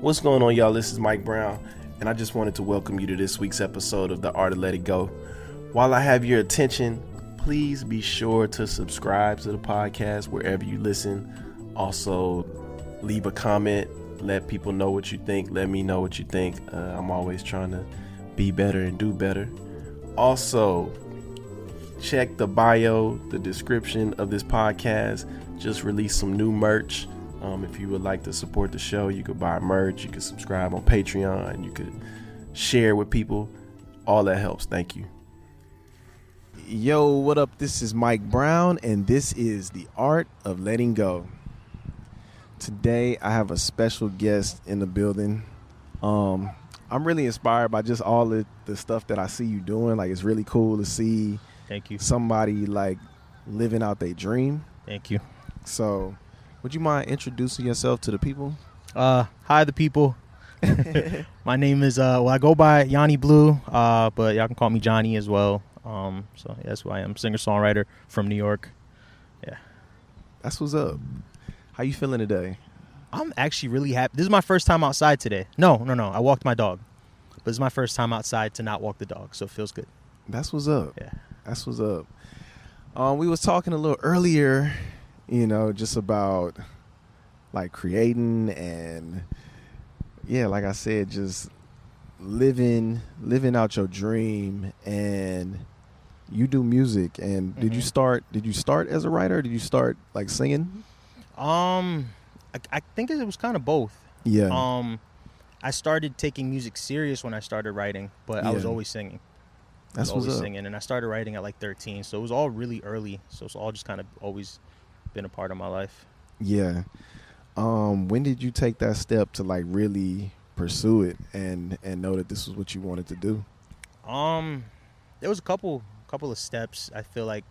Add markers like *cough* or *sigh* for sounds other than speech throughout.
What's going on, y'all? This is Mike Brown, and I just wanted to welcome you to this week's episode of The Art of Letting Go. While I have your attention, please be sure to subscribe to the podcast wherever you listen. Also, leave a comment, let people know what you think, let me know what you think. Uh, I'm always trying to be better and do better. Also, check the bio, the description of this podcast. Just released some new merch. Um, if you would like to support the show, you could buy merch, you could subscribe on Patreon, you could share with people. All that helps. Thank you. Yo, what up? This is Mike Brown, and this is The Art of Letting Go. Today, I have a special guest in the building. Um, I'm really inspired by just all the, the stuff that I see you doing. Like, it's really cool to see Thank you. somebody like living out their dream. Thank you. So, would you mind introducing yourself to the people? Uh, hi, the people. *laughs* My name is uh, well, I go by Yawny Blew, uh, but y'all can call me Johnny as well. Um, so yeah, that's who I am, singer songwriter from New York. Yeah, that's what's up. How you feeling today? I'm actually really happy. This is my first time outside today. No, no, no. I walked my dog, but this is my first time outside to not walk the dog, so it feels good. That's what's up. Yeah. That's what's up. Um, we was talking a little earlier, you know, just about like creating and yeah, like I said, just living living out your dream and you do music and did you Mhm. start did you start as a writer? Did you start like singing? Um, I, I think it was kind of both. Yeah. Um, I started taking music serious when I started writing, but I was always singing. I That's was always up. singing, and I started writing at like 13, so it was all really early. So it's all just kind of always been a part of my life. Yeah. Um, when did you take that step to like really pursue it and and know that this was what you wanted to do? Um, there was a couple couple of steps I feel like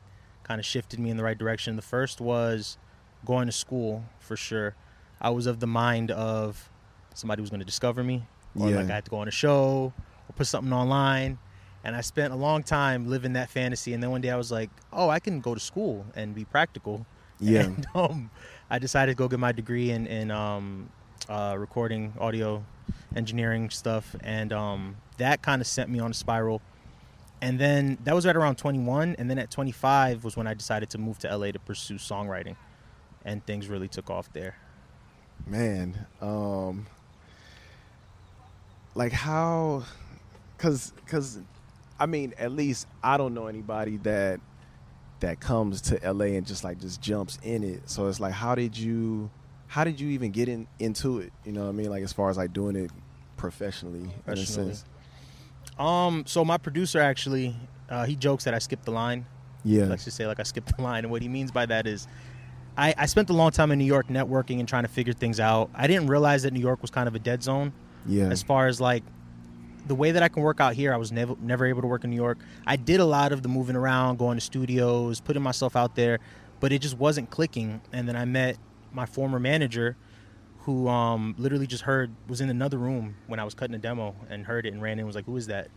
kind of shifted me in the right direction. The first was going to school for sure. I was of the mind of somebody was going to discover me, or Yeah. like I had to go on a show or put something online. And I spent a long time living that fantasy. And then one day I was like, oh, I can go to school and be practical. Yeah. *laughs* And um, I decided to go get my degree in, in um, uh, recording, audio engineering stuff. And um, that kind of sent me on a spiral. And then that was right around 21. And then at 25 was when I decided to move to LA to pursue songwriting. And things really took off there. man um like how because because i mean at least i don't know anybody that that comes to la and just like just jumps in it. So it's like how did you how did you even get in into it? You know what i mean? Like as far as like doing it professionally, in a sense. Um, so my producer actually, uh, he jokes that I skipped the line. yeah. Let's just say like I skipped the line. And what he means by that is I, I spent a long time in New York networking and trying to figure things out. I didn't realize that New York was kind of a dead zone. Yeah. As far as like the way that I can work out here. I was never never able to work in New York. I did a lot of the moving around, going to studios, putting myself out there, but it just wasn't clicking. And then I met my former manager who um, literally just heard was in another room when I was cutting a demo and heard it and ran in and was like, "Who is that?"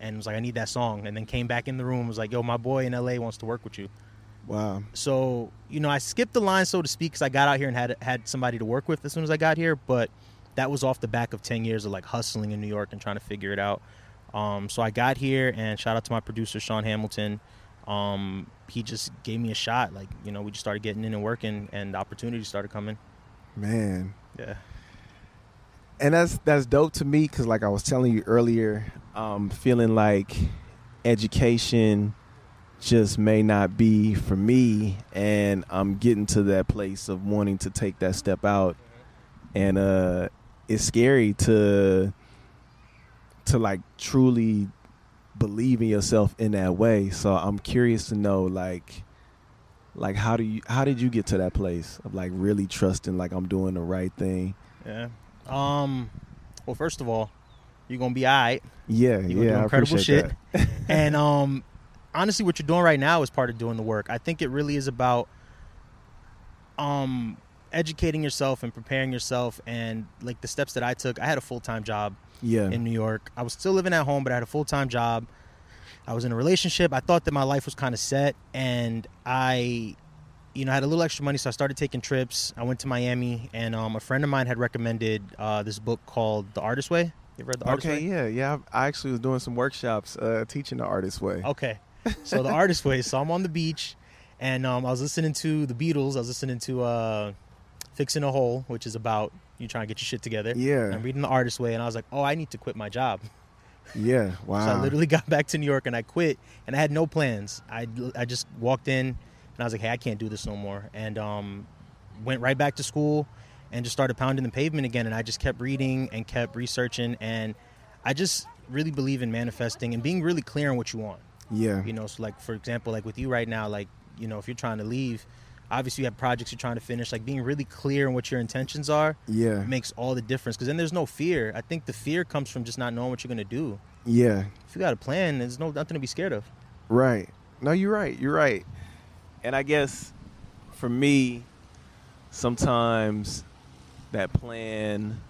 And was like, "I need that song." And then came back in the room and was like, "Yo, my boy in LA wants to work with you." wow So you know, I skipped the line so to speak because I got out here and had had somebody to work with as soon as I got here. But that was off the back of ten years of like hustling in New York and trying to figure it out. Um, so I got here and shout out to my producer Sean Hamilton. Um, he just gave me a shot. Like you know, we just started getting in and working, and the opportunities started coming. man Yeah. and that's that's dope to me because like i was telling you earlier um feeling like education just may not be for me and i'm getting to that place of wanting to take that step out and uh it's scary to to like truly believe in yourself in that way so i'm curious to know like like how do you how did you get to that place of like really trusting like i'm doing the right thing Yeah. Um. Well, first of all, you're gonna be alright. Yeah, You're yeah, incredible shit. *laughs* and um, honestly, what you're doing right now is part of doing the work. I think it really is about um educating yourself and preparing yourself and like the steps that I took. I had a full time job Yeah, in New York. I was still living at home, but I had a full time job. I was in a relationship. I thought that my life was kind of set, and I you know, I had a little extra money, so I started taking trips. I went to Miami, and um, a friend of mine had recommended uh, this book called The Artist Way. You read The Artist Okay, Way? yeah, yeah. I actually was doing some workshops uh, teaching the artist way. Okay. *laughs* So The Artist Way. So I'm on the beach, and um, I was listening to the Beatles. I was listening to uh, Fixing a Hole, which is about you trying to get your shit together. Yeah. And I'm reading The Artist Way, and I was like, oh, I need to quit my job. Yeah, wow. *laughs* So I literally got back to New York and I quit, and I had no plans. I, I just walked in and I was like, hey, I can't do this no more, and um, went right back to school and just started pounding the pavement again. And I just kept reading and kept researching, and I just really believe in manifesting and being really clear on what you want. yeah, You know, so like for example, like with you right now, like you know, if you're trying to leave, obviously you have projects you're trying to finish. Like being really clear on what your intentions are yeah, makes all the difference. Because then there's no fear. I think the fear comes from just not knowing what you're gonna do. yeah. If you got a plan, there's no nothing to be scared of. Right. No, you're right. You're right. And I guess for me, sometimes that plan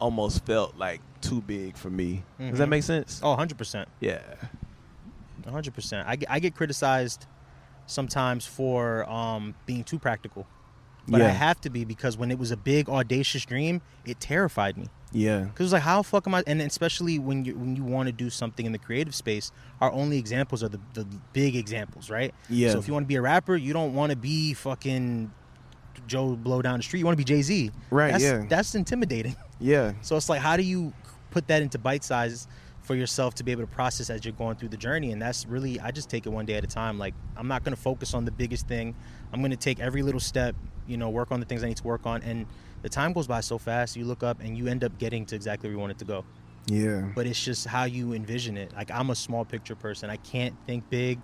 almost felt like too big for me. Does that Mhm. make sense? Oh, 100%. Yeah. 100%. I get, I get criticized sometimes for um, being too practical. But I have to be because when it was a big, audacious dream, it terrified me. Yeah. Because it was like, how the fuck am I? And especially when you when you want to do something in the creative space, our only examples are the, the big examples, right? Yeah. So if you want to be a rapper, you don't want to be fucking Joe Blow down the street. You want to be Jay Z. Right, That's, yeah. That's intimidating. Yeah. *laughs* So it's like, how do you put that into bite sizes for yourself to be able to process as you're going through the journey? And that's really, I just take it one day at a time. Like, I'm not going to focus on the biggest thing. I'm going to take every little step, you know, work on the things I need to work on. And the time goes by so fast. You look up and you end up getting to exactly where you want it to go. Yeah. But it's just how you envision it. Like, I'm a small picture person. I can't think big.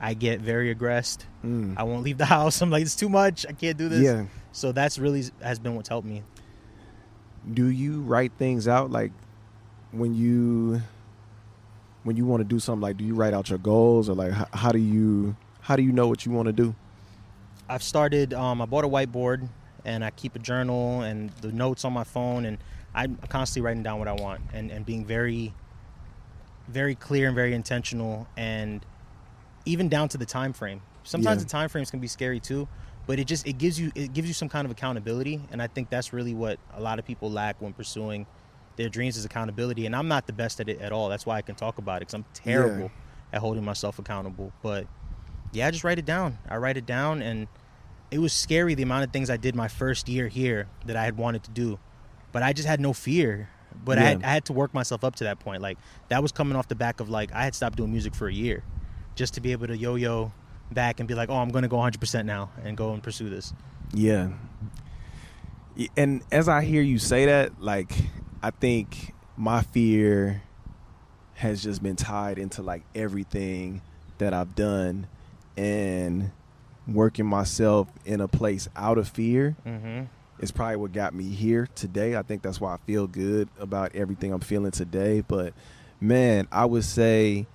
I get very aggressed. Mm. I won't leave the *laughs* house. I'm like, it's too much. I can't do this. Yeah. So that's really has been what's helped me. Do you write things out like when you when you want to do something like do you write out your goals or like how, how do you how do you know what you want to do? I've started. Um, I bought a whiteboard, and I keep a journal and the notes on my phone, and I'm constantly writing down what I want and and being very, very clear and very intentional, and even down to the time frame. Sometimes Yeah. the time frames can be scary too, but it just it gives you it gives you some kind of accountability, and I think that's really what a lot of people lack when pursuing their dreams is accountability. And I'm not the best at it at all. That's why I can talk about it because I'm terrible at holding myself accountable, but yeah, I just write it down. I write it down, and it was scary the amount of things I did my first year here that I had wanted to do, but I just had no fear. But I, had, I had to work myself up to that point. Like that was coming off the back of like I had stopped doing music for a year, just to be able to yo-yo back and be like, oh, I'm gonna go 100 percent now and go and pursue this. Yeah. And as I hear you say that, like I think my fear has just been tied into like everything that I've done and working myself in a place out of fear Mm-hmm. is probably what got me here today. I think that's why I feel good about everything I'm feeling today. But man, I would say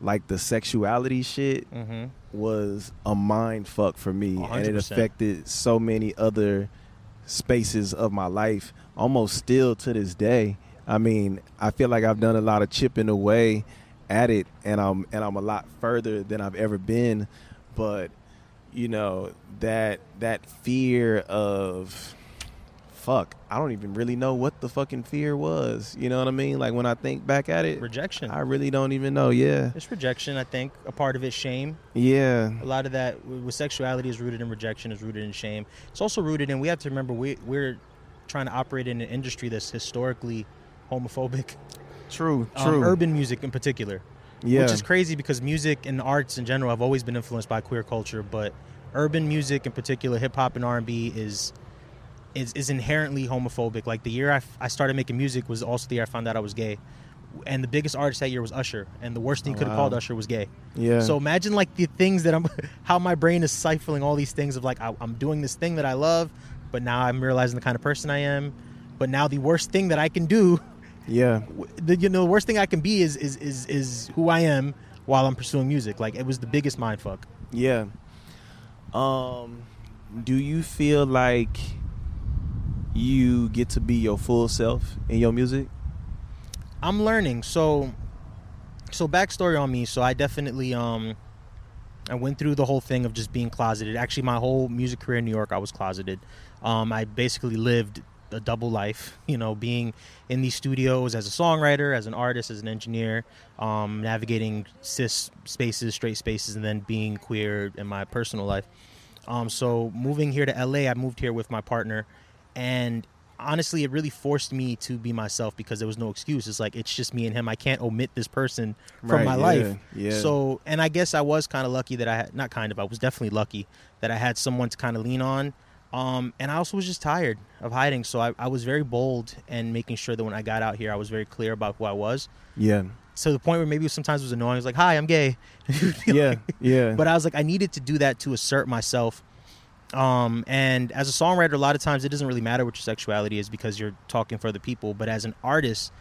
like the sexuality shit Mm-hmm. was a mind fuck for me A and it affected so many other spaces of my life almost still to this day. I mean i feel like i've done a lot of chipping away at it and i'm and i'm a lot further than i've ever been. But you know that that fear of fuck i don't even really know what the fucking fear was you know what i mean? Like when i think back at it Rejection. i really don't even know yeah. It's rejection. I think. A part of it shame. yeah. A lot of that with sexuality is rooted in rejection is rooted in shame. It's also rooted in we have to remember we, we're trying to operate in an industry that's historically homophobic. True um, true. urban music in particular. Yeah. which is crazy because music and arts in general have always been influenced by queer culture but urban music in particular hip-hop and r&b is is, is inherently homophobic like the year I, f- I started making music was also the year i found out i was gay and the biggest artist that year was usher and the worst thing Oh, you could have wow. called usher was gay yeah so imagine like the things that I'm, *laughs* how my brain is siphoning all these things of like I, I'm doing this thing that I love, but now I'm realizing the kind of person I am. But now the worst thing that I can do, *laughs* yeah the you know the worst thing I can be is is is is who I am while I'm pursuing music. Like it was the biggest mind fuck. Yeah. Um, do you feel like you get to be your full self in your music? I'm learning. So so backstory on me. So I definitely um I went through the whole thing of just being closeted. Actually, my whole music career in New York, I was closeted. Um, I basically lived a double life, *laughs* you know, being in these studios as a songwriter, as an artist, as an engineer, um, navigating cis spaces, straight spaces, and then being queer in my personal life. Um, so moving here to LA, I moved here with my partner, and honestly, it really forced me to be myself because there was no excuse. It's like it's just me and him. I can't omit this person from Right, my yeah, life. yeah. So, and I guess I was kind of lucky that I had not kind of. I was definitely lucky that I had someone to kind of lean on. Um, and I also was just tired of hiding, so I, I was very bold and making sure that when I got out here, I was very clear about who I was. Yeah. So the point where maybe sometimes it was annoying. I was like, "Hi, I'm gay," *laughs* Yeah. Yeah. but I was like, I needed to do that to assert myself. Um, and as a songwriter, a lot of times it doesn't really matter what your sexuality is because you're talking for other people. But as an artist,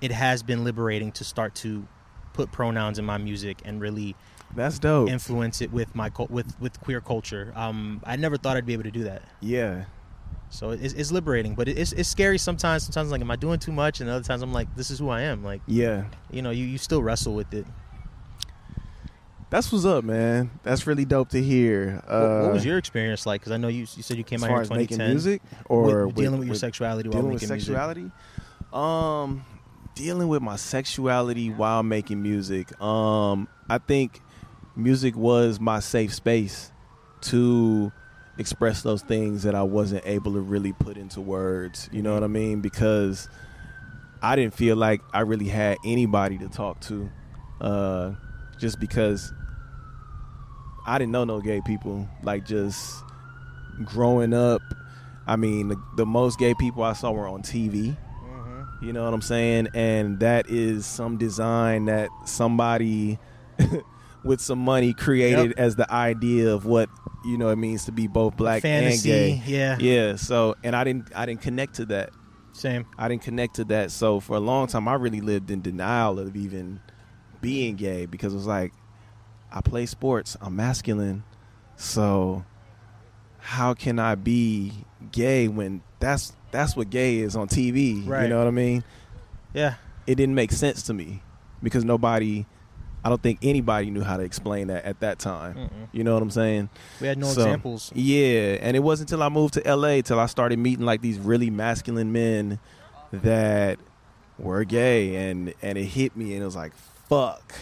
it has been liberating to start to put pronouns in my music and really That's dope. influence it with my with with queer culture. Um, I never thought I'd be able to do that. yeah. So it's, it's liberating, but it's, it's scary sometimes. Sometimes like, am I doing too much? And other times I'm like, this is who I am. Like, Yeah. you know, you, you still wrestle with it. That's what's up, man. That's really dope to hear. What, Uh, what was your experience like? Because I know you you said you came out here in as making 2010. music or with dealing with, your sexuality while dealing with making music. Um, dealing with my sexuality while making music. Um, I think music was my safe space to express those things that I wasn't able to really put into words. You know what I mean? Because I didn't feel like I really had anybody to talk to. Uh, just because I didn't know no gay people. Like just growing up, I mean, the, the most gay people I saw were on TV. Mm-hmm. You know what I'm saying? And that is some design that somebody *laughs* with some money created Yep. as the idea of what you know it means to be both black Fantasy, and gay. yeah. Yeah. So, and I didn't, I didn't connect to that. Same. I didn't connect to that. So for a long time, I really lived in denial of even being gay because it was like, I play sports, I'm masculine, so how can I be gay when that's that's what gay is on TV? You know what I mean? Yeah. It didn't make sense to me because nobody, I don't think anybody knew how to explain that at that time. Mm-mm. You know what I'm saying? We had no So, examples. Yeah, and it wasn't until I moved to LA till I started meeting like these really masculine men that were gay, and and it hit me, and it was like, fuck,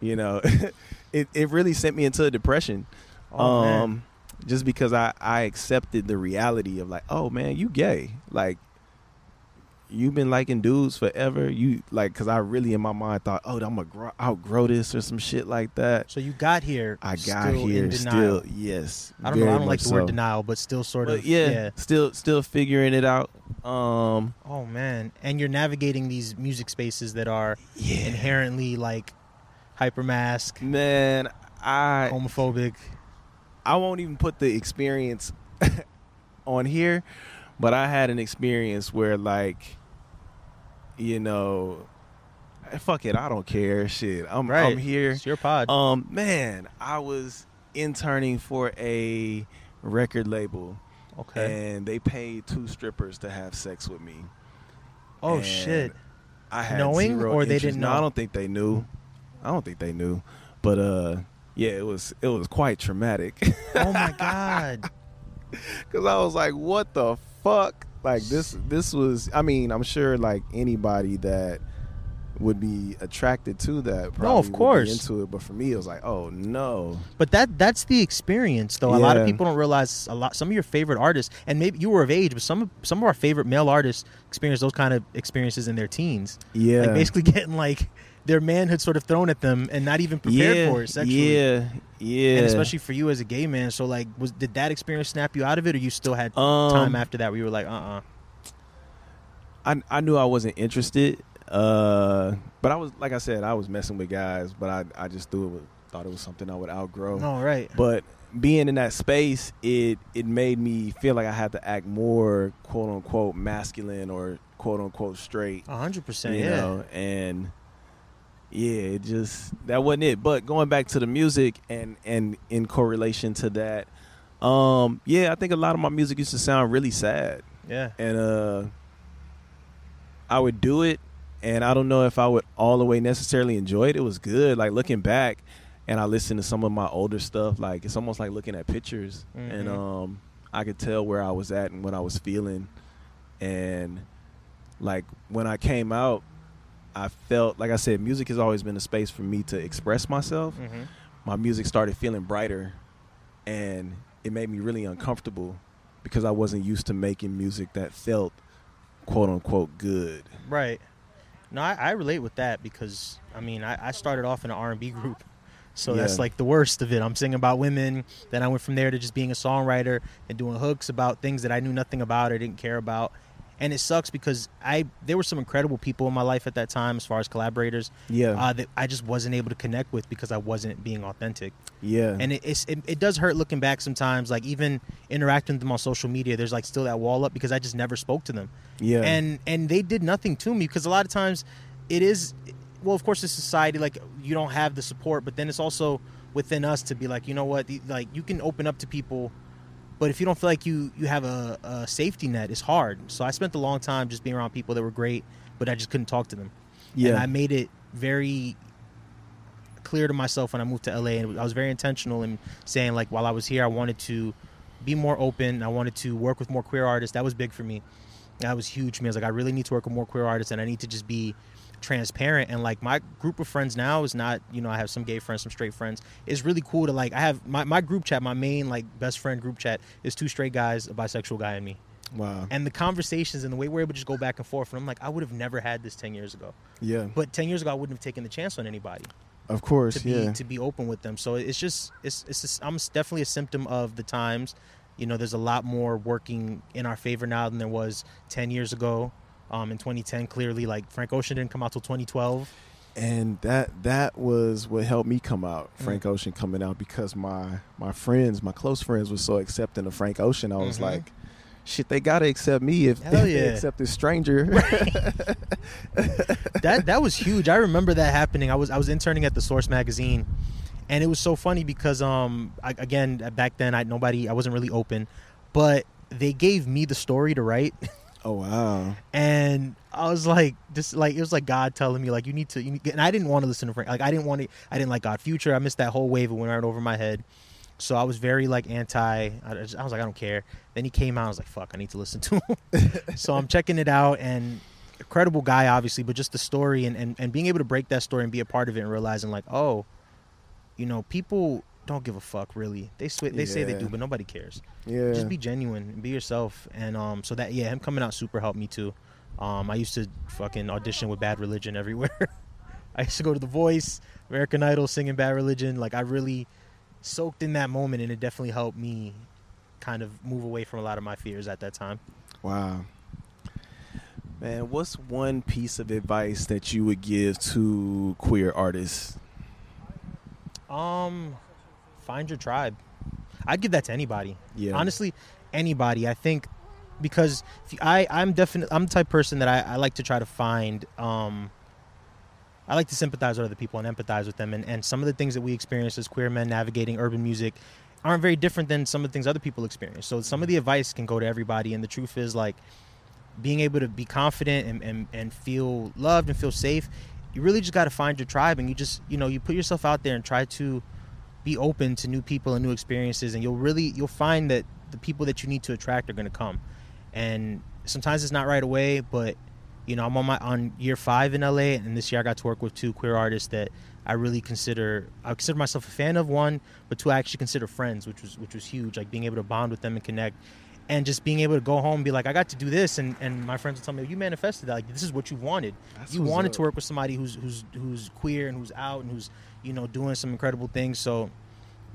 you know, *laughs* it it really sent me into a depression. Oh, man. um, just because I I accepted the reality of like, oh man, you gay, like. You've been liking dudes forever. You like, cause I really in my mind thought, oh, I'm gonna grow, outgrow this or some shit like that. So you got here. I got still here in denial. still, yes. I don't know. I don't like the word denial, but still sort But of. yeah, yeah. still still figuring it out. Um, Oh man, and you're navigating these music spaces that are yeah, inherently like hypermask, man, I homophobic. I won't even put the experience *laughs* on here, but I had an experience where like, you know, fuck it, I don't care. Shit, I'm Right. I'm here. It's your pod. Um, man, I was interning for a record label, okay. and they paid two strippers to have sex with me. oh and shit. I had Knowing zero or they interest. didn't No, know? I don't think they knew. I don't think they knew, but uh, yeah, it was it was quite traumatic *laughs* Oh my god. *laughs* because I was like, what the fuck? Like this this was. I mean, I'm sure like anybody that would be attracted to that. Probably of would be course. into it. But for me, it was like, oh no. But that that's the experience though. A lot of people don't realize a lot some of your favorite artists and maybe you were of age, but some of some of our favorite male artists experience those kind of experiences in their teens. Yeah. Like basically *laughs* getting like their manhood sort of thrown at them and not even prepared yeah, for it sexually. Yeah, yeah. And especially for you as a gay man, so like was did that experience snap you out of it or you still had um, time after that where you were like, uh uh I I knew I wasn't interested. Uh, but I was like I said, I was messing with guys, but I I just threw it with, thought it was something I would outgrow. No, right. But being in that space, it it made me feel like I had to act more quote unquote masculine or quote unquote straight. A hundred percent, you yeah. know, and yeah, it just that wasn't it. But going back to the music and and in correlation to that, um, yeah, I think a lot of my music used to sound really sad Yeah. and uh I would do it and I don't know if I would all the way necessarily enjoy it. It was good. Like looking back, and I listened to some of my older stuff. Like it's almost like looking at pictures, and Mhm. um, I could tell where I was at and what I was feeling, and like when I came out, I felt like I said, music has always been a space for me to express myself. Mm-hmm. My music started feeling brighter, and it made me really uncomfortable because I wasn't used to making music that felt quote unquote good. Right. No, I, I relate with that because I mean I, I started off in an R and B group, so that's like the worst of it. I'm singing about women. Then I went from there to just being a songwriter and doing hooks about things that I knew nothing about or didn't care about. And it sucks because I there were some incredible people in my life at that time as far as collaborators Yeah, uh, that I just wasn't able to connect with because I wasn't being authentic. yeah, And it, it's, it, it does hurt looking back sometimes. Like even interacting with them on social media, there's like still that wall up because I just never spoke to them yeah, and and they did nothing to me because a lot of times it is well of course the society like you don't have the support but then it's also within us to be like you know what like you can open up to people but if you don't feel like you you have a, a safety net it's hard. So i spent a long time just being around people that were great but i just couldn't talk to them. Yeah. and i made it very clear to myself when i moved to la and i was very intentional in saying like while i was here i wanted to be more open. I wanted to work with more queer artists. That was big for me. That was huge for me. I was like i really need to work with more queer artists and i need to just be transparent and like my group of friends now is not you know i have some gay friends some straight friends. It's really cool to like i have my, my group chat my main like best friend group chat is two straight guys a bisexual guy and me. Wow. and the conversations and the way we're able to just go back and forth and i'm like i would have never had this 10 years ago. Yeah, but 10 years ago i wouldn't have taken the chance on anybody. Of course. to be yeah, to be open with them. So it's just it's it's just, i'm definitely a symptom of the times. You know there's a lot more working in our favor now than there was 10 years ago um in 2010 clearly like frank ocean didn't come out till 2012 and that that was what helped me come out. Mm. Frank Ocean coming out because my my friends, my close friends, were so accepting of Frank Ocean. I was Mhm. like, shit, they gotta accept me if, Hell if *laughs* they accept this stranger. *laughs* that that was huge. I remember that happening. I was I was interning at the Source magazine, and it was so funny because um I, again back then I nobody I wasn't really open, but they gave me the story to write, *laughs* oh wow, and I was like this like it was like God telling me like you need to you need, and I didn't want to listen to Frank like I didn't want to I didn't like God Future I missed that whole wave it went right over my head. So I was very like anti. I, just- I was like, I don't care. Then he came out. I was like, fuck, I need to listen to him. *laughs* so I'm checking it out, and incredible guy, obviously, but just the story and, and, and being able to break that story and be a part of it and realizing like, oh, you know, people don't give a fuck really. They sw- they say they do, but nobody cares. yeah, Just be genuine be yourself. And um, so that yeah, him coming out super helped me too. Um, I used to fucking audition with Bad Religion everywhere. *laughs* I used to go to The Voice, American Idol, singing Bad Religion. Like I really soaked in that moment, and it definitely helped me kind of move away from a lot of my fears at that time. wow. Man, what's one piece of advice that you would give to queer artists? Um, find your tribe. I'd give that to anybody. Yeah, Honestly, anybody. I think because you, I I'm definitely I'm the type of person that I, I like to try to find. Um, I like to sympathize with other people and empathize with them, and, and some of the things that we experience as queer men navigating urban music aren't very different than some of the things other people experience. So some of the advice can go to everybody, and the truth is like being able to be confident and, and, and feel loved and feel safe. You really just got to find your tribe, and you just you know you put yourself out there and try to be open to new people and new experiences, and you'll really you'll find that the people that you need to attract are going to come. And sometimes it's not right away, but you know I'm on my on year five in LA, and this year I got to work with two queer artists that I really consider I consider myself a fan of one, but two I actually consider friends, which was which was huge. Like being able to bond with them and connect, and just being able to go home and be like, I got to do this, and and my friends will tell me, you manifested that. Like this is what you wanted. That's you wanted up. to work with somebody who's who's who's queer and who's out and who's you know doing some incredible things. So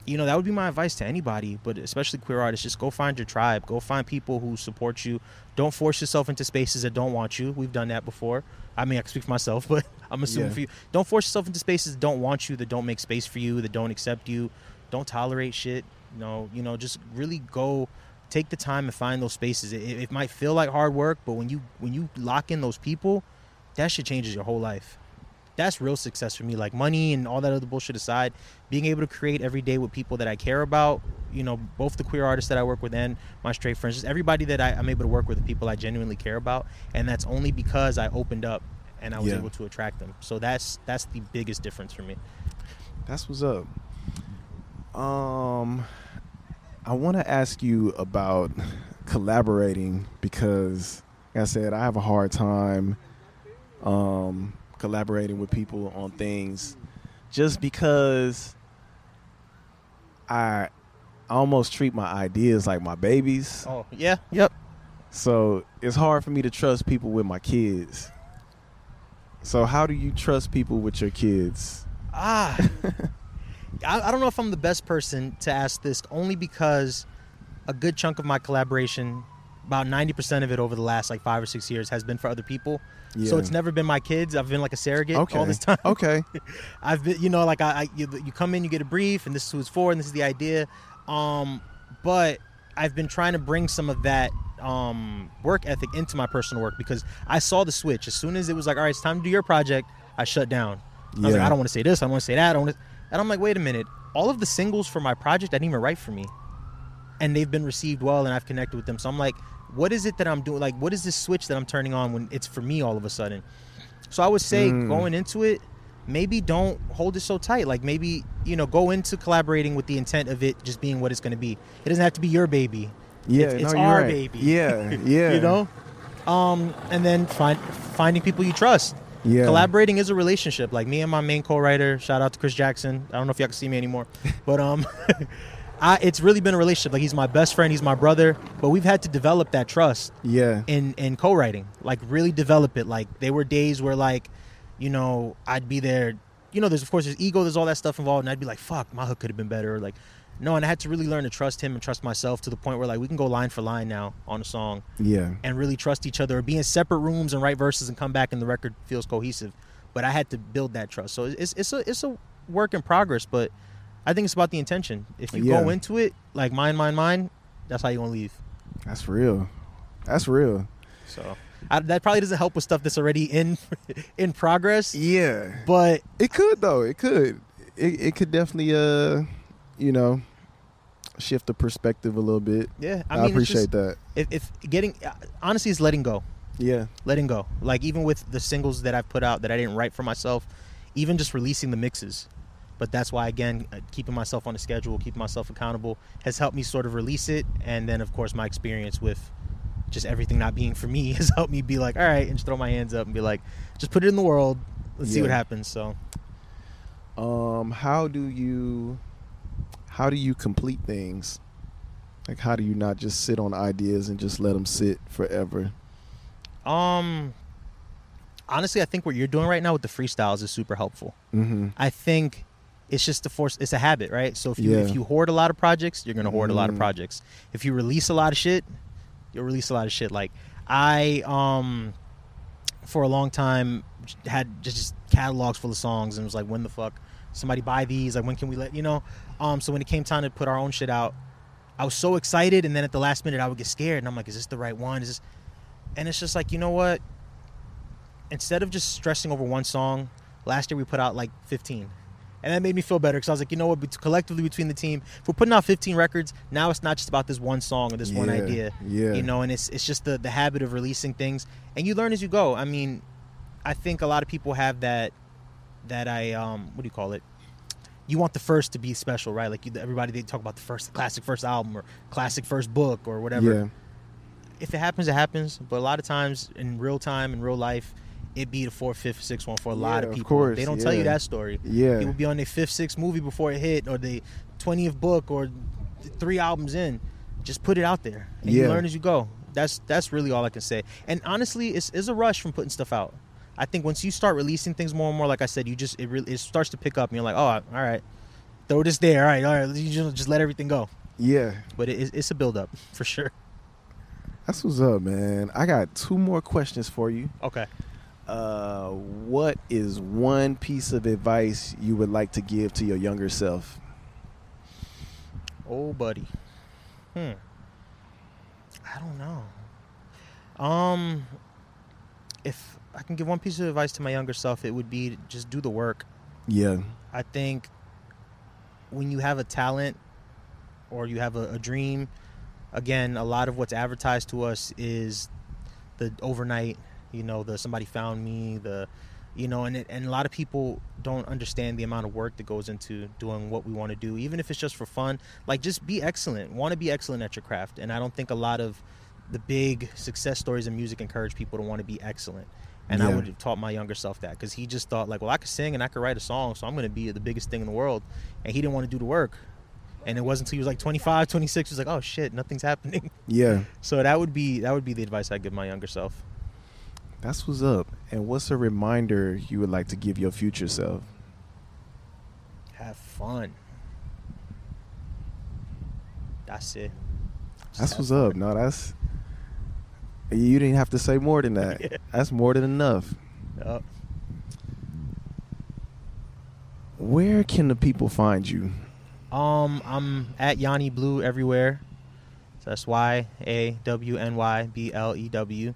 you know that would be my advice to anybody but especially queer artists just go find your tribe go find people who support you don't force yourself into spaces that don't want you we've done that before i mean i can speak for myself *laughs* but i'm assuming Yeah. for you don't force yourself into spaces that don't want you that don't make space for you that don't accept you don't tolerate shit you know you know just really go take the time and find those spaces. It, it might feel like hard work but when you when you lock in those people that shit changes your whole life. That's real success for me. Like money and all that other bullshit aside being able to create every day with people that i care about you know both the queer artists that i work with and my straight friends just everybody that I, i'm able to work with the people i genuinely care about and that's only because i opened up and i was Yeah. able to attract them. So that's that's the biggest difference for me. That's what's up. Um, I want to ask you about collaborating because, like I said, I have a hard time um, collaborating with people on things just because I almost treat my ideas like my babies. Oh yeah, yep. So it's hard for me to trust people with my kids. So how do you trust people with your kids? Ah, *laughs* I, I don't know if I'm the best person to ask this, only because a good chunk of my collaboration, about ninety percent of it over the last like five or six years, has been for other people. So it's never been my kids. I've been like a surrogate okay. all this *laughs* time. Okay. *laughs* I've been, you know, like I, I you, you come in, you get a brief, and this is who it's for, and this is the idea. Um, but I've been trying to bring some of that um, work ethic into my personal work because I saw the switch as soon as it was like, all right, it's time to do your project. I shut down. I was like, Yeah. I don't want to say this. I don't want to say that. I don't. Wanna... And I'm like, wait a minute. All of the singles for my project, I didn't even write for me, and they've been received well, and I've connected with them. So I'm like, what is it that I'm doing? Like, what is this switch that I'm turning on when it's for me all of a sudden? So I would say Mm. going into it, maybe don't hold it so tight. Like maybe you know go into collaborating with the intent of it just being what it's going to be. It doesn't have to be your baby. Yeah, it's, it's no, our right. baby. Yeah, *laughs* yeah. you know, um, and then find finding people you trust. Yeah. Collaborating is a relationship. Like me and my main co-writer. Shout out to Chris Jackson. I don't know if y'all can see me anymore, *laughs* but um. *laughs* I, it's really been a relationship. Like he's my best friend, he's my brother, but we've had to develop that trust Yeah. in in co-writing like really develop it like there were days where like you know i'd be there you know there's of course there's ego there's all that stuff involved and i'd be like fuck my hook could have been better or like no and i had to really learn to trust him and trust myself to the point where like we can go line for line now on a song Yeah. and really trust each other or be in separate rooms and write verses and come back and the record feels cohesive but i had to build that trust so it's it's a it's a work in progress but i think it's about the intention if you go into it like mine mine mine that's how you're gonna leave That's real. That's real. so I, that probably doesn't help with stuff that's already in *laughs* in progress. Yeah. But It could though. It could. It it could definitely uh you know shift the perspective a little bit. yeah, I, I, mean, appreciate just- that. If, if getting honestly, it's letting go, Yeah. letting go. Like even with the singles that I've put out that I didn't write for myself, even just releasing the mixes. But that's why again, uh, keeping myself on the schedule, keeping myself accountable, has helped me sort of release it. And then of course my experience with just everything not being for me *laughs* has helped me be like, all right, and just throw my hands up and be like, just put it in the world. Let's see what happens. So. Um how do you how do you complete things? Like how do you not just sit on ideas and just let them sit forever? Um, honestly, I think what you're doing right now with the freestyles is super helpful. Mhm. I think it's just a force. It's a habit, right? So if you Yeah. if you hoard a lot of projects, you're gonna hoard a lot of Mhm. projects. If you release a lot of shit, you'll release a lot of shit. Like I um, for a long time had just, just catalogs full of songs and was like, when the fuck somebody buy these? Like when can we let you know? Um, so when it came time to put our own shit out, I was so excited, and then at the last minute I would get scared, and I'm like, is this the right one? Is this? And it's just like, you know what? Instead of just stressing over one song, last year we put out like 15. And that made me feel better because I was like, you know what? Collectively between the team, if we're putting out 15 records, now it's not just about this one song or this one idea. yeah. You know, and it's it's just the the habit of releasing things, and you learn as you go. I mean, I think a lot of people have that that I um what do you call it? You want the first to be special, right? Like you, everybody they talk about the first classic first album or classic first book or whatever Yeah. if it happens, it happens. But a lot of times in real time, in real life, it be the fourth, fifth, sixth one for a lot Yeah, of of people. course, they don't tell you that story. Yeah. It would be on their fifth, sixth movie before it hit, or the twentieth book, or three albums in. Just put it out there, and you learn as you go. That's that's really all I can say. And honestly, it's, it's a rush from putting stuff out. I think once you start releasing things more and more, like I said, you just it really it starts to pick up, and you're like, oh, all right, throw this there, all right, all right, you just, just let everything go. Yeah. But it, it's a build up *laughs* for sure. That's what's up, man. I got two more questions for you. Okay. Uh, what is one piece of advice you would like to give to your younger self? Oh, buddy. Hmm. I don't know. Um, if I can give one piece of advice to my younger self, it would be just do the work. Yeah. I think when you have a talent or you have a, a dream, again, a lot of what's advertised to us is the overnight, you know, the somebody found me, the you know and, it, and a lot of people don't understand the amount of work that goes into doing what we want to do even if it's just for fun like just be excellent want to be excellent at your craft and i don't think a lot of the big success stories in music encourage people to want to be excellent and i would have taught my younger self that because he just thought like well i could sing and i could write a song so i'm going to be the biggest thing in the world and he didn't want to do the work and it wasn't until he was like 25 26 he was like oh shit nothing's *laughs* happening Yeah, so that would be that would be the advice i'd give my younger self that's what's up. And what's a reminder you would like to give your future self? have fun that's it Just That's what's fun. up. No, that's you didn't have to say more than that. *laughs* Yeah. That's more than enough. Yup. Where can the people find you? Um, I'm at Yawny Blew everywhere. So that's Y A W N Y B L E W.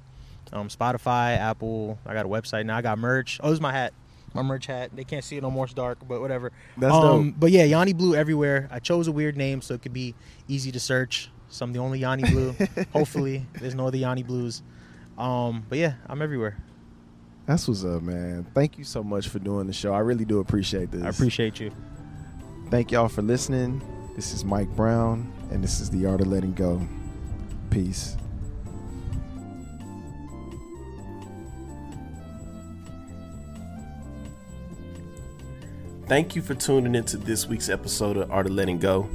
Um, Spotify, Apple. I got a website now. I got merch. Oh, this is my hat. My merch hat. They can't see it no more. It's dark, but whatever. That's um, dope. But yeah, Yawny Blew everywhere. I chose a weird name so it could be easy to search. So I'm the only Yawny Blew. *laughs* Hopefully, there's no other Yawny Blews. Um, but yeah, I'm everywhere. That's what's up, man. Thank you so much for doing the show. I really do appreciate this. I appreciate you. Thank y'all for listening. This is Mike Brown, and this is The Art of Letting Go. Peace. Thank you for tuning into this week's episode of Art of Letting Go.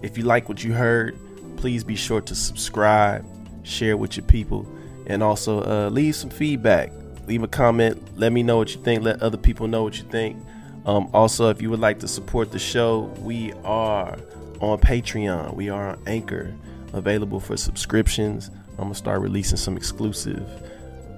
If you like what you heard, please be sure to subscribe, share with your people, and also uh, leave some feedback. Leave a comment. Let me know what you think. Let other people know what you think. Um, also, if you would like to support the show, we are on Patreon. We are on Anchor, available for subscriptions. I'm gonna start releasing some exclusive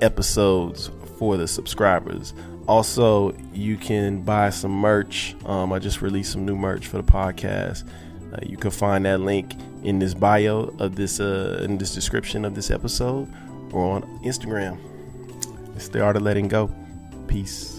episodes for the subscribers. Also, you can buy some merch. Um, I just released some new merch for the podcast. Uh, you can find that link in this bio of this uh, in this description of this episode or on Instagram. It's the art of letting go. Peace.